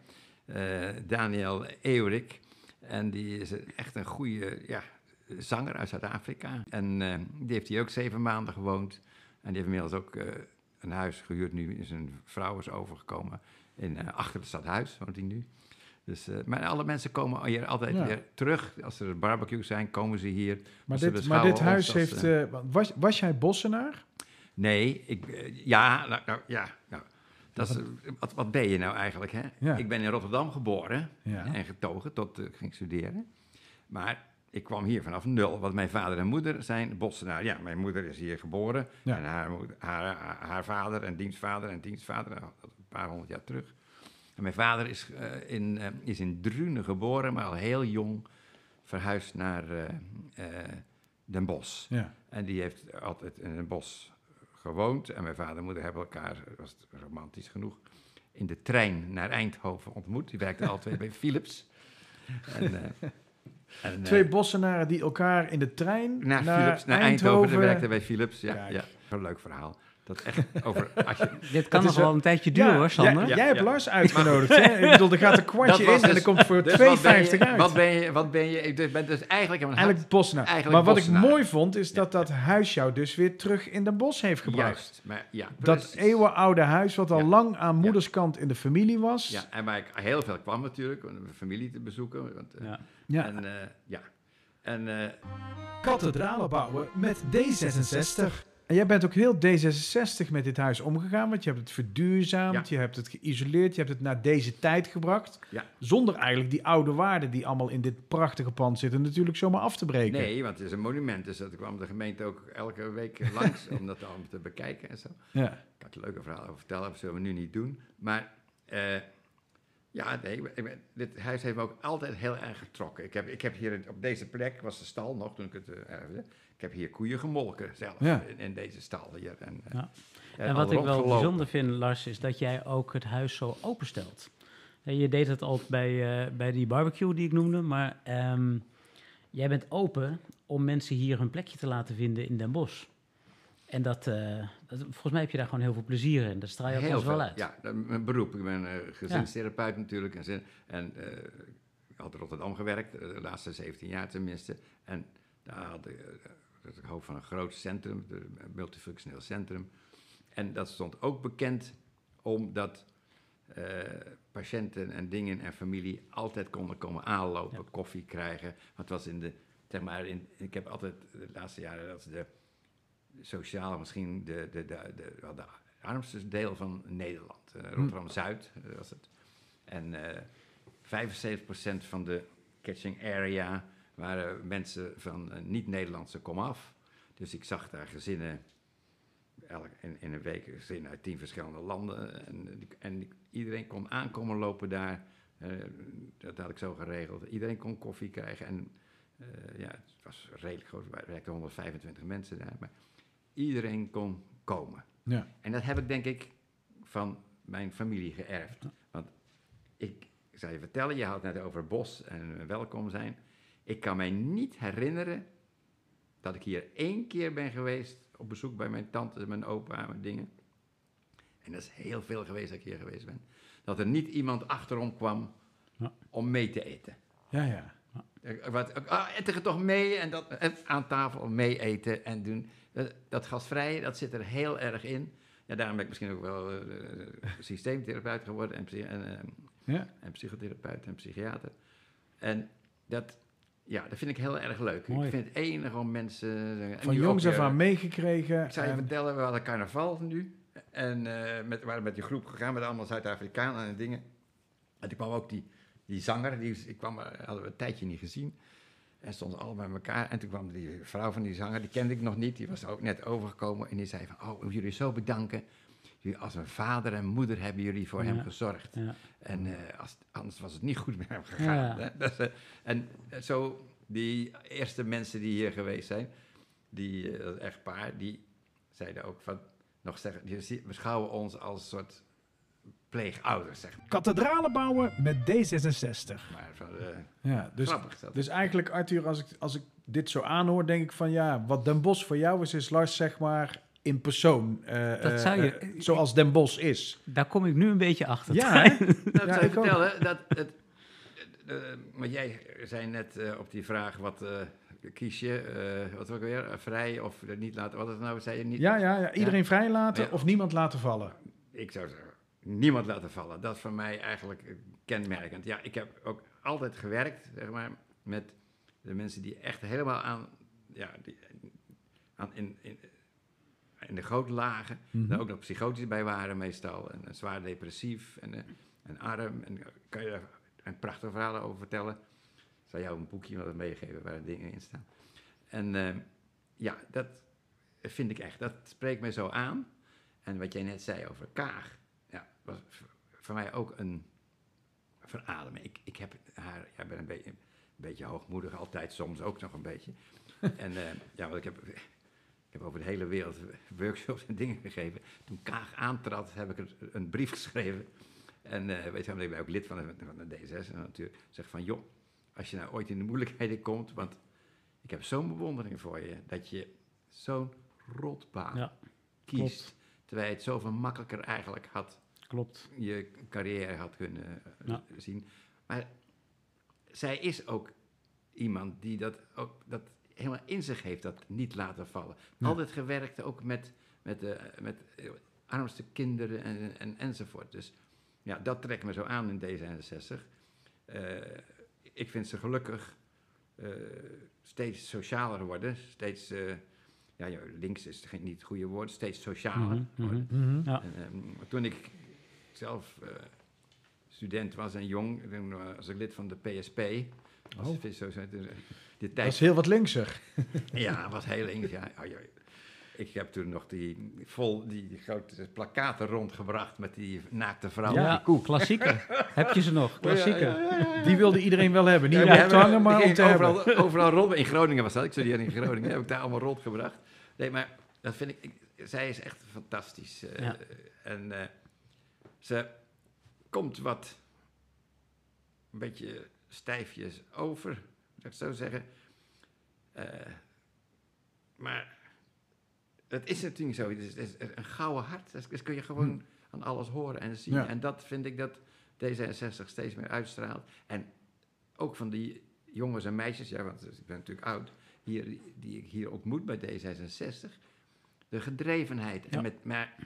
Eh, Daniel Eurik. En die is echt een goede, ja, zanger uit Zuid-Afrika. En eh, die heeft hier ook zeven maanden gewoond. En die heeft inmiddels ook eh, een huis gehuurd. Nu is een vrouw is overgekomen. In, eh, achter het stadhuis woont hij nu. Dus, maar alle mensen komen hier altijd Ja. weer terug. Als er barbecues zijn, komen ze hier. Maar dit, maar dit huis heeft... was, was jij bossenaar? Nee, ik, eh, ja, nou, nou, ja, nou, dat is, wat, wat ben je nou eigenlijk? Hè? Ja. Ik ben in Rotterdam geboren Ja. en getogen tot ik ging studeren. Maar ik kwam hier vanaf nul, want mijn vader en moeder zijn Bossenaar. Ja, mijn moeder is hier geboren Ja. en haar, moeder- haar, haar, vader en dienstvader en dienstvader, nou, een paar honderd jaar terug. En mijn vader is, eh, in, eh, is in Drunen geboren, maar al heel jong verhuisd naar eh, Den Bosch. Ja. En die heeft altijd in een bos gewoond. En mijn vader en moeder hebben elkaar, was romantisch genoeg, in de trein naar Eindhoven ontmoet. Die werkten al twee bij *laughs* Philips. En, en, eh, Twee bossenaren die elkaar in de trein naar, Philips, naar Eindhoven, Eindhoven... die werkten bij Philips. Ja, Kijk. ja, een leuk verhaal. Dat echt over... Als je, Dit kan nog wel een tijdje duren hoor, Sander. Jij, Ja, hebt ja. Lars uitgenodigd, hè? Ik bedoel, er gaat een *laughs* kwartje in en dus- er komt voor 2,50 dus wat ben je, uit. Wat ben je, wat ben je, ik ben dus eigenlijk... hart- Eigenlijk. Eigenlijk maar wat ik mooi vond, is dat dat huis jou dus weer terug in Den Bosch heeft gebracht. Juist, maar ja, Dat eeuwenoude huis, wat al Ja. lang aan moederskant in de familie was. Ja, en waar ik heel veel kwam natuurlijk, om mijn familie te bezoeken. Want, eh, Ja. Ja. En, eh, ja. En eh, Kathedralen bouwen met D66. En jij bent ook heel D66 met dit huis omgegaan, want je hebt het verduurzaamd, je hebt het geïsoleerd, je hebt het naar deze tijd gebracht. Ja. Zonder eigenlijk die oude waarden die allemaal in dit prachtige pand zitten, natuurlijk zomaar af te breken. nee, want het is een monument, dus dat kwam de gemeente ook elke week langs *laughs* om dat allemaal te bekijken en zo. Ja. Ik kan er leuke verhalen over vertellen, dat zullen we nu niet doen. Maar eh, ja, nee, dit huis heeft me ook altijd heel erg getrokken. Ik heb, ik heb hier op deze plek, was de stal nog toen ik het eh, erfde, ik heb hier koeien gemolken zelf Ja. in, in deze stal hier. En, eh, Ja. en En wat ik wel bijzonder vind, Lars, is dat jij ook het huis zo openstelt. Ja, Je deed het al bij, eh, bij die barbecue die ik noemde, maar ehm, jij bent open om mensen hier hun plekje te laten vinden in Den Bosch. En dat, eh, dat- volgens mij heb je daar gewoon heel veel plezier in. Dat straal je ook wel uit. Ja, mijn beroep. Ik ben eh, gezinstherapeut natuurlijk. En, en eh, ik had in Rotterdam gewerkt, eh, de laatste 17 jaar tenminste. En daar had ik, eh, het hoofd van een groot centrum, het multifunctioneel centrum. En dat stond ook bekend omdat eh, patiënten en dingen en familie altijd konden komen aanlopen, Ja. koffie krijgen. Want het was in de, zeg maar, in, ik heb altijd de laatste jaren, dat is de sociaal misschien de, de, de, de, wel de armste deel van Nederland. Eh, Rotterdam-Zuid eh, was het. En eh 75% van de catching area waren mensen van eh, niet-Nederlandse komaf. Dus ik zag daar gezinnen, elk, in, in een week gezinnen uit tien verschillende landen. En, en iedereen kon aankomen lopen daar. Eh, dat had ik zo geregeld. Iedereen kon koffie krijgen. En eh, ja, het was redelijk groot. Er werkten 125 mensen daar. Maar iedereen kon komen. Ja. En dat heb ik denk ik van mijn familie geërfd. Want ik zal je vertellen, je had het net over bos en welkom zijn. Ik kan mij niet herinneren dat ik hier één keer ben geweest op bezoek bij mijn tante, mijn opa, mijn dingen. En dat is heel veel geweest dat ik hier geweest ben. Dat er niet iemand achterom kwam Ja. om mee te eten. Ja, ja. Eh, Wat, ah, eten je toch mee en dat, en aan tafel mee eten en doen. Dat, dat gastvrije, dat zit er heel erg in. Ja, daarom ben ik misschien ook wel eh, eh, systeemtherapeut geworden en, en, eh, ja. en psychotherapeut en psychiater. En dat, ja, dat vind ik heel erg leuk. Mooi. Ik vind het enig om mensen... en Van jongs af eh, aan meegekregen. ik zou je en- vertellen, we hadden carnaval nu. En eh met, we waren met die groep gegaan, met allemaal Zuid-Afrikanen en dingen. En toen kwam ook die, die zanger, die ik kwam, eh, hadden we een tijdje niet gezien. En stonden allemaal bij elkaar. En toen kwam die vrouw van die zanger, die kende ik nog niet. Die was ook net overgekomen. En die zei van, oh, ik wil jullie zo bedanken. Als een vader en moeder hebben jullie voor Ja. hem gezorgd. Ja. En eh, als, anders was het niet goed met hem gegaan. Ja. Hè? Dat is, eh, en eh, zo, die eerste mensen die hier geweest zijn, die, dat echtpaar, die zeiden ook van, nog zeggen, die zie- beschouwen ons als een soort pleegouders, zeg maar. Kathedralen bouwen met D66. Maar van, Ja, dus, grappig dat. dus eigenlijk, Arthur, als ik, als ik dit zo aanhoor, denk ik van ja, wat Den Bosch voor jou is, is Lars zeg maar in persoon. eh, Dat eh, zou je- eh, zoals Den Bosch is. Daar kom ik nu een beetje achter. Ja, hè? *laughs* Nou, Ja, zou je ik ook. vertellen, dat het, maar jij zei net eh, op die vraag wat, eh, kies je, eh, wat ook weer, vrij of niet laten, wat is het nou, zei je niet? Ja, ja, ja. Iedereen vrijlaten Ja. of niemand laten vallen. Ik zou zeggen, niemand laten vallen. Dat is voor mij eigenlijk kenmerkend. Ja, ik heb ook altijd gewerkt, zeg maar, met de mensen die echt helemaal aan, ja, die, aan in, in, in de goot lagen. Mhm. Daar ook nog psychotisch bij waren meestal. En, eh, zwaar depressief en, eh, en arm. En eh, kan je daar een prachtige verhalen over vertellen. Ik zal jou een boekje wat meegeven waar dingen in staan. En ja, dat vind ik echt. Dat spreekt mij zo aan. En wat jij net zei over Kaag, ja, was voor mij ook een verademing. Ik, ik heb haar, ja, ben een beetje, een beetje hoogmoedig, altijd soms ook nog een beetje. *laughs* en eh, ja, want ik heb, heb over de hele wereld workshops en dingen gegeven. Toen Kaag aantrad, heb ik een brief geschreven. En eh, weet je ik ben ook lid van de, van de D66 natuurlijk. Zeg van, joh, als je nou ooit in de moeilijkheden komt, want ik heb zo'n bewondering voor je, dat je zo'n rotbaan Ja, kiest. klopt. Terwijl je het zoveel makkelijker eigenlijk had, Klopt. je carrière had kunnen eh, Ja. zien. Maar zij is ook iemand die dat, ook, dat helemaal in zich heeft, dat niet laten vallen. Ja. Altijd gewerkt ook met, met, de, met eh, armste kinderen en, en, enzovoort. Dus ja, dat trekt me zo aan in D66. Eh, ik vind ze gelukkig eh, steeds socialer worden, steeds... eh, ja, links is geen, niet het goede woord, steeds socialer. Worden. Ja. En, ehm, toen ik zelf eh, student was en jong, toen eh, was ik lid van de PSP. Was Oh. het zo, zo, dus, eh, de Dat tijd, is heel wat linkser. *laughs* ja, was heel links. Ja, Oh, ja. Ik heb toen nog die, vol, die, grote plakaten rondgebracht met die naakte vrouw. Ja, die klassieker. *laughs* Heb je ze nog? Klassieker. Die wilde iedereen wel hebben. Niet Ja, op hangen, maar om te hebben. overal, *laughs* overal rond. In Groningen was dat. Ik studeerde in Groningen. Heb ik daar allemaal rondgebracht. Nee, maar dat vind ik... ik- zij is echt fantastisch. eh. En eh, ze komt wat... Een beetje stijfjes over, moet ik zo zeggen. Eh, maar het is natuurlijk zo. Het is, het is een gouden hart. Dat, dat kun je gewoon aan alles horen en zien. Ja. En dat vind ik dat D66 steeds meer uitstraalt. En ook van die jongens en meisjes, ja, want ik ben natuurlijk oud, hier, die ik hier ontmoet bij D66. De gedrevenheid. Ja. En met, maar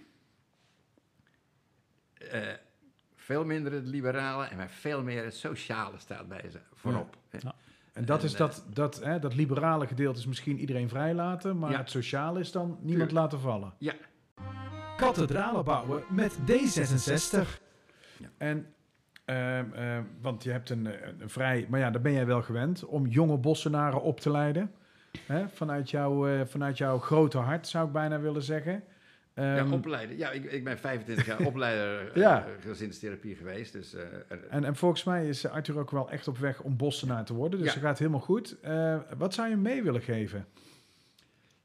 eh, veel minder het liberale en maar veel meer het sociale staat bij ze voorop. hè. Ja. En dat En, is eh, dat, dat, hè, dat liberale gedeelte is misschien iedereen vrijlaten, maar Ja. het sociale is dan niemand Tuurlijk. laten vallen. Ja, Kathedralen bouwen met D66. En, ehm, ehm, want je hebt een, een vrij, maar ja, daar ben jij wel gewend, om jonge bossenaren op te leiden. Hè, vanuit, jouw, eh, vanuit jouw grote hart, zou ik bijna willen zeggen. Ja, Ehm, opleiden. Ja, ik, ik ben 25 jaar *laughs* opleider eh, gezinstherapie geweest. Dus, eh, en, en volgens mij is Arthur ook wel echt op weg om bossenaar te worden. Dus Ja. dat gaat helemaal goed. Eh, wat zou je mee willen geven?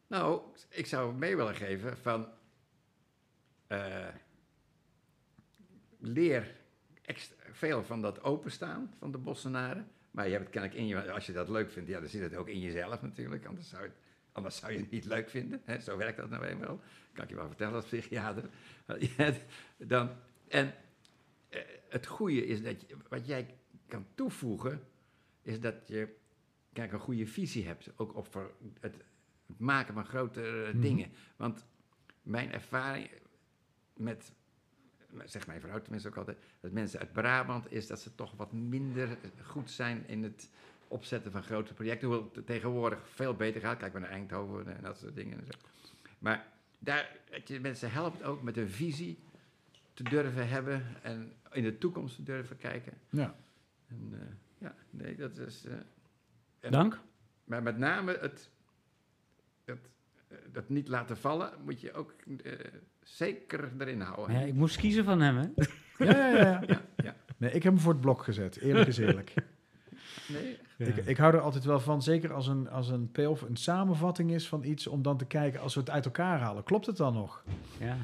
Nou, ik zou mee willen geven van... eh, leer extra, veel van dat openstaan van de bossenaren. Maar je hebt het kennelijk in je... Als je dat leuk vindt, ja, dan zit het ook in jezelf natuurlijk. Anders zou, het, anders zou je het niet leuk vinden. Hè? Zo werkt dat nou eenmaal. Kan ik je wel vertellen als psychiater. Dan, en eh, het goede is dat je, wat jij kan toevoegen... is dat je kijk, een goede visie hebt. Ook op voor het, het maken van grote Mhm. dingen. Want mijn ervaring met, zegt mijn vrouw tenminste ook altijd, dat mensen uit Brabant is dat ze toch wat minder goed zijn in het opzetten van grote projecten. Hoewel het tegenwoordig veel beter gaat. Kijk maar naar Eindhoven en dat soort dingen. En zo. Maar daar, dat je mensen helpt ook met een visie te durven hebben en in de toekomst te durven kijken. Ja. En, eh, ja, nee, dat is. eh, en- Dank. maar met name het, het, eh, dat niet laten vallen moet je ook eh, zeker erin houden. Ja, ik moest kiezen van hem, hè? Ja, ja, ja. ja. Ja, ja. Nee, ik heb hem voor het blok gezet. Eerlijk is eerlijk. Nee, Ik, ik hou er altijd wel van, zeker als een, als een payoff een samenvatting is van iets, om dan te kijken als we het uit elkaar halen. Klopt het dan nog? ja.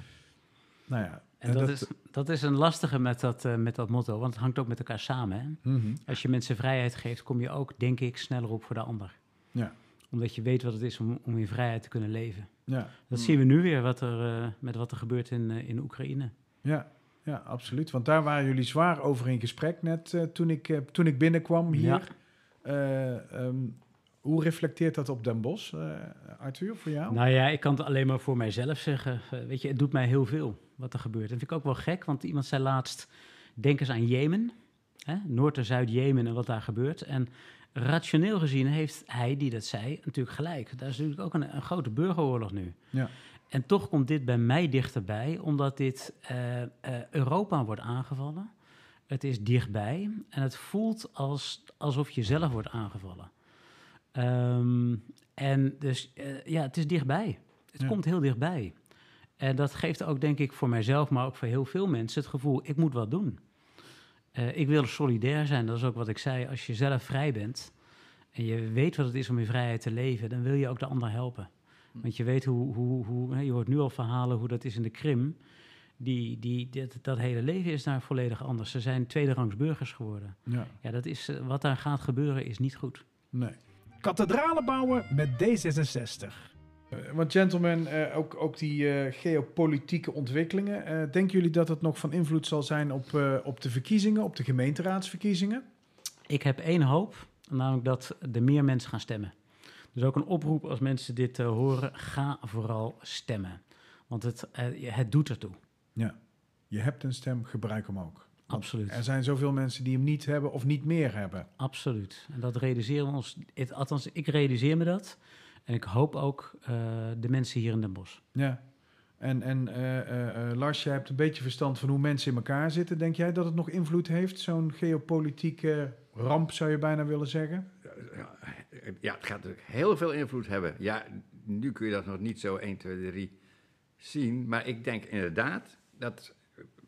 Nou ja. En dat, is, dat is een lastige met dat, eh, met dat motto, want het hangt ook met elkaar samen. Hè? Mhm. Als je mensen vrijheid geeft, kom je ook, denk ik, sneller op voor de ander. Ja. Omdat je weet wat het is om, om in vrijheid te kunnen leven. Ja, Dat Hmm. zien we nu weer wat er, eh, met wat er gebeurt in, eh, in Oekraïne. ja, ja, absoluut. Want daar waren jullie zwaar over in gesprek net toen, ik, toen ik binnenkwam hier. Ja. Eh, ehm, Hoe reflecteert dat op Den Bosch, uh, Arthur, voor jou? Nou ja, ik kan het alleen maar voor mijzelf zeggen. Uh, weet je, het doet mij heel veel wat er gebeurt. Dat vind ik ook wel gek, want iemand zei laatst... denk eens aan Jemen, hè? Noord- en Zuid-Jemen en wat daar gebeurt. En rationeel gezien heeft hij, die dat zei, natuurlijk gelijk. Daar is natuurlijk ook een, een grote burgeroorlog nu. Ja. En toch komt dit bij mij dichterbij, omdat dit uh, Europa wordt aangevallen. Het is dichtbij en het voelt als, alsof je zelf wordt aangevallen. Um, en dus uh, ja, het is dichtbij. Het Ja. komt heel dichtbij. En dat geeft ook, denk ik, voor mijzelf, maar ook voor heel veel mensen het gevoel: ik moet wat doen. Uh, ik wil solidair zijn, dat is ook wat ik zei. Als je zelf vrij bent en je weet wat het is om in vrijheid te leven, dan wil je ook de ander helpen. Want je weet hoe, hoe, hoe je hoort nu al verhalen hoe dat is in de Krim. Die, die, dat, dat hele leven is daar volledig anders. Ze zijn tweederangs burgers geworden. Ja. Ja, dat is, uh, wat daar gaat gebeuren is niet goed. Nee. Kathedralen bouwen met D66. Uh, want gentlemen, uh, ook, ook die geopolitieke ontwikkelingen. Denken jullie dat het nog van invloed zal zijn op, op de verkiezingen, op de gemeenteraadsverkiezingen? Ik heb één hoop, namelijk dat er meer mensen gaan stemmen. Dus ook een oproep als mensen dit horen, ga vooral stemmen. Want het, het doet ertoe. Ja, je hebt een stem, gebruik hem ook. Want Absoluut. Er zijn zoveel mensen die hem niet hebben of niet meer hebben. Absoluut. En dat realiseren we ons, het, althans ik realiseer me dat. En ik hoop ook uh, de mensen hier in Den Bosch. Ja. En, en uh, Lars, jij hebt een beetje verstand van hoe mensen in elkaar zitten. Denk jij dat het nog invloed heeft, zo'n geopolitieke ramp zou je bijna willen zeggen? Ja, het gaat natuurlijk heel veel invloed hebben. Ja, nu kun je dat nog niet zo 1, 2, 3 zien. Maar ik denk inderdaad dat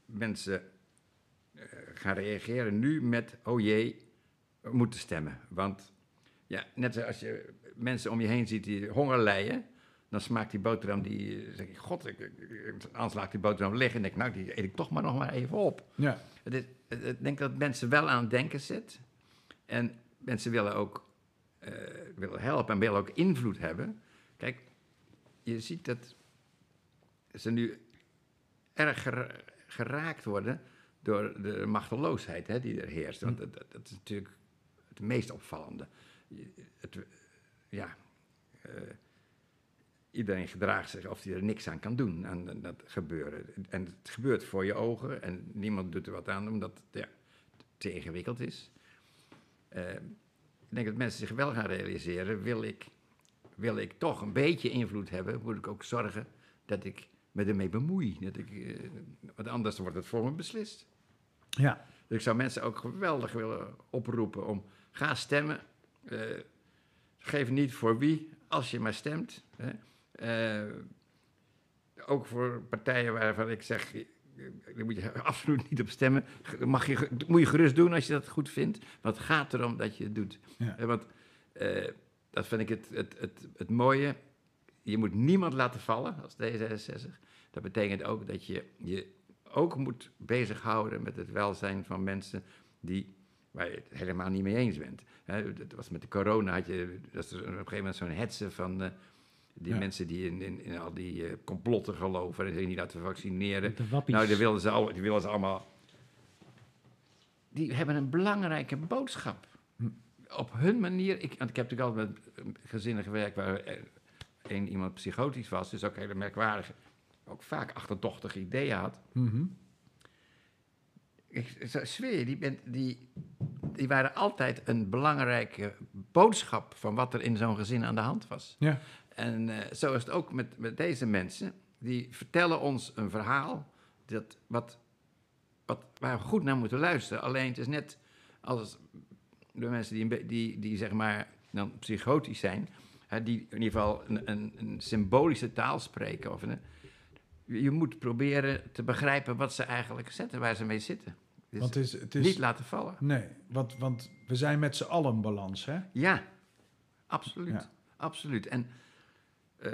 mensen uh, gaan reageren nu met... oh jee, we moeten stemmen. Want ja, net zoals je mensen om je heen ziet die honger lijden... dan smaakt die boterham, die zeg ik... god, ik, ik, anders laat ik die boterham liggen... en denk nou, die eet ik toch maar nog maar even op. Ja. Het is, ik denk dat mensen wel aan het denken zit. En mensen willen ook uh, willen helpen en willen ook invloed hebben. Kijk, je ziet dat ze nu erg geraakt worden door de machteloosheid hè, die er heerst. Want dat, dat, is natuurlijk het meest opvallende. Het, ja, uh, iedereen gedraagt zich of hij er niks aan kan doen, aan dat gebeuren. En het gebeurt voor je ogen en niemand doet er wat aan, omdat ja, het te ingewikkeld is. Uh, ik denk dat mensen zich wel gaan realiseren, wil ik, wil ik toch een beetje invloed hebben, moet ik ook zorgen dat ik me ermee bemoei. Dat ik, uh, want anders wordt het voor me beslist. Ja. Dus ik zou mensen ook geweldig willen oproepen om, ga stemmen. Uh, geef niet voor wie, als je maar stemt. Hè. Uh, ook voor partijen waarvan ik zeg, daar moet je *laughs* absoluut niet op stemmen. Mag je, moet je gerust doen als je dat goed vindt. Want het gaat erom dat je het doet. Ja. Want uh, dat vind ik het, het, het, het mooie. Je moet niemand laten vallen als D66. Dat betekent ook dat je je ook moet bezighouden met het welzijn van mensen die, waar je het helemaal niet mee eens bent. He, dat was met de corona, had je dat is op een gegeven moment zo'n hetze van... Uh, die ja. mensen die in, in, in al die uh, complotten geloven en zich niet laten vaccineren. nou, die willen, ze al, die willen ze allemaal. Die hebben een belangrijke boodschap. Hm. Op hun manier. Ik, want ik heb natuurlijk altijd met gezinnen gewerkt waar iemand psychotisch was, dus ook hele merkwaardige, ook vaak achterdochtige ideeën had. Mm -hmm. Ik zweer je, die, bent, die, die waren altijd een belangrijke boodschap van wat er in zo'n gezin aan de hand was. Ja. En uh, zo is het ook met, met deze mensen. Die vertellen ons een verhaal dat, wat, wat, waar we goed naar moeten luisteren. Alleen het is net als de mensen die, die, die zeg maar dan psychotisch zijn, hè, die in ieder geval een, een, een symbolische taal spreken. Of een, je moet proberen te begrijpen wat ze eigenlijk zetten, waar ze mee zitten. Dus want het is, het is, niet laten vallen. Nee, want, want we zijn met z'n allen balans, hè? Ja, absoluut. Ja. Absoluut. En uh,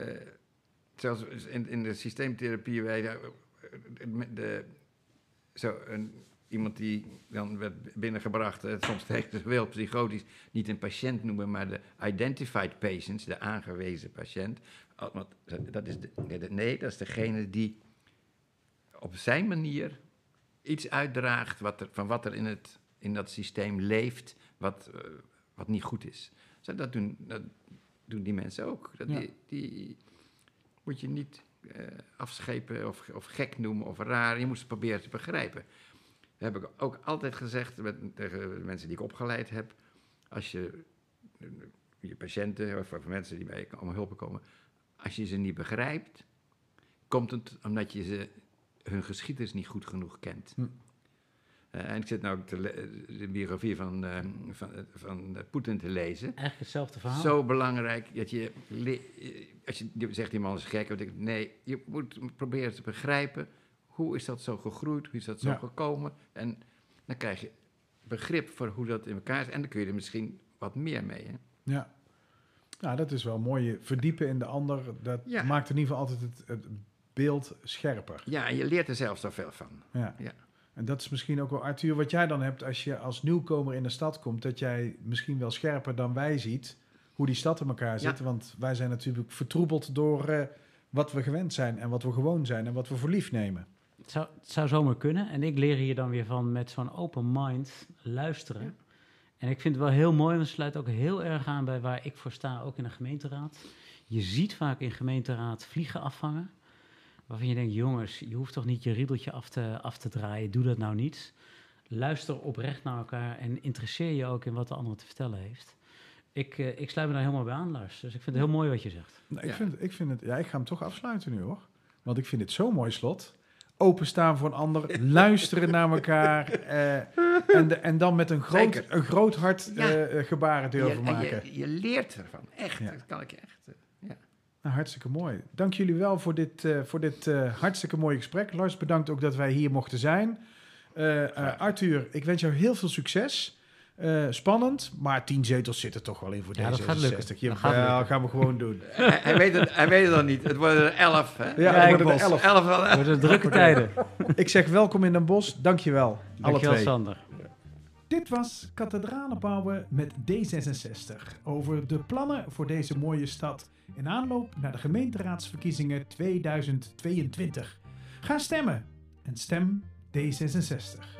zelfs in, in de systeemtherapie, wij de, de, zo een, iemand die dan werd binnengebracht, soms *laughs* tegen wel psychotisch, niet een patiënt noemen, maar de identified patients, de aangewezen patiënt. Want dat is de, nee, dat is degene die op zijn manier iets uitdraagt wat er, van wat er in, het, in dat systeem leeft, wat, uh, wat niet goed is. Dat doen, dat doen die mensen ook. Dat Ja. die, die moet je niet eh, afschepen of, of gek noemen of raar. Je moet ze proberen te begrijpen. Dat heb ik ook altijd gezegd met, tegen de mensen die ik opgeleid heb. Als je je patiënten of, of mensen die bij je om hulp komen, als je ze niet begrijpt, komt het omdat je ze, hun geschiedenis niet goed genoeg kent. Hm. Eh, en ik zit nou ook te de biografie van, eh, van, van eh, Poetin te lezen. Eigenlijk hetzelfde verhaal. Zo belangrijk dat je, als je je zegt die man is gek, dan denk ik, nee, je moet proberen te begrijpen hoe is dat zo gegroeid, hoe is dat zo Ja. gekomen. En dan krijg je begrip voor hoe dat in elkaar is en dan kun je er misschien wat meer mee. Hè? Ja. Nou, dat is wel mooi. Je Verdiepen in de ander, dat Ja. maakt in ieder geval altijd het, het beeld scherper. Ja, en je leert er zelf zoveel van. Ja. Ja. En dat is misschien ook wel, Arthur, wat jij dan hebt als je als nieuwkomer in de stad komt, dat jij misschien wel scherper dan wij ziet hoe die stad in elkaar zit. Want wij zijn natuurlijk vertroebeld door eh, wat we gewend zijn en wat we gewoon zijn en wat we voor lief nemen. Het zou, het zou zomaar kunnen. En ik leer hier dan weer van met zo'n open mind luisteren. Ja. En ik vind het wel heel mooi, want het sluit ook heel erg aan bij waar ik voor sta, ook in de gemeenteraad. Je ziet vaak in gemeenteraad vliegen afvangen. Waarvan je denkt, jongens, je hoeft toch niet je riedeltje af te, af te draaien. Doe dat nou niet. Luister oprecht naar elkaar en interesseer je ook in wat de ander te vertellen heeft. Ik, eh, ik sluit me daar helemaal bij aan, Lars. Dus ik vind het heel mooi wat je zegt. Nou, ik, Ja. vind, ik, vind het, ja, ik ga hem toch afsluiten nu hoor. Want ik vind het zo'n mooi slot. Openstaan voor een ander, *laughs* luisteren naar elkaar. eh, en, de- en dan met een groot, Zeker. een groot hart Ja. eh, eh, gebaren durven en maken. je, je leert ervan, echt. Ja. Dat kan ik echt. ja. Nou, hartstikke mooi. Dank jullie wel voor dit, eh, voor dit eh, hartstikke mooie gesprek. Lars, bedankt ook dat wij hier mochten zijn. Eh, eh. Arthur, ik wens jou heel veel succes. Eh, spannend, maar tien zetels zitten toch wel in voor Ja, deze dat gaat lukken. 66. Dat gaat lukken. gaan we gewoon doen. *laughs* hij, hij weet het, hij weet het nog niet. Het worden er elf. Hè? Ja, Ja, het worden er elf. Elf wel. Het worden drukke tijden. Ik zeg welkom in Den Bosch. Dankjewel. Alle Dankjewel, twee. Sander. Dit was Kathedralen bouwen met D66 over de plannen voor deze mooie stad in aanloop naar de gemeenteraadsverkiezingen 2022. Ga stemmen en stem D66.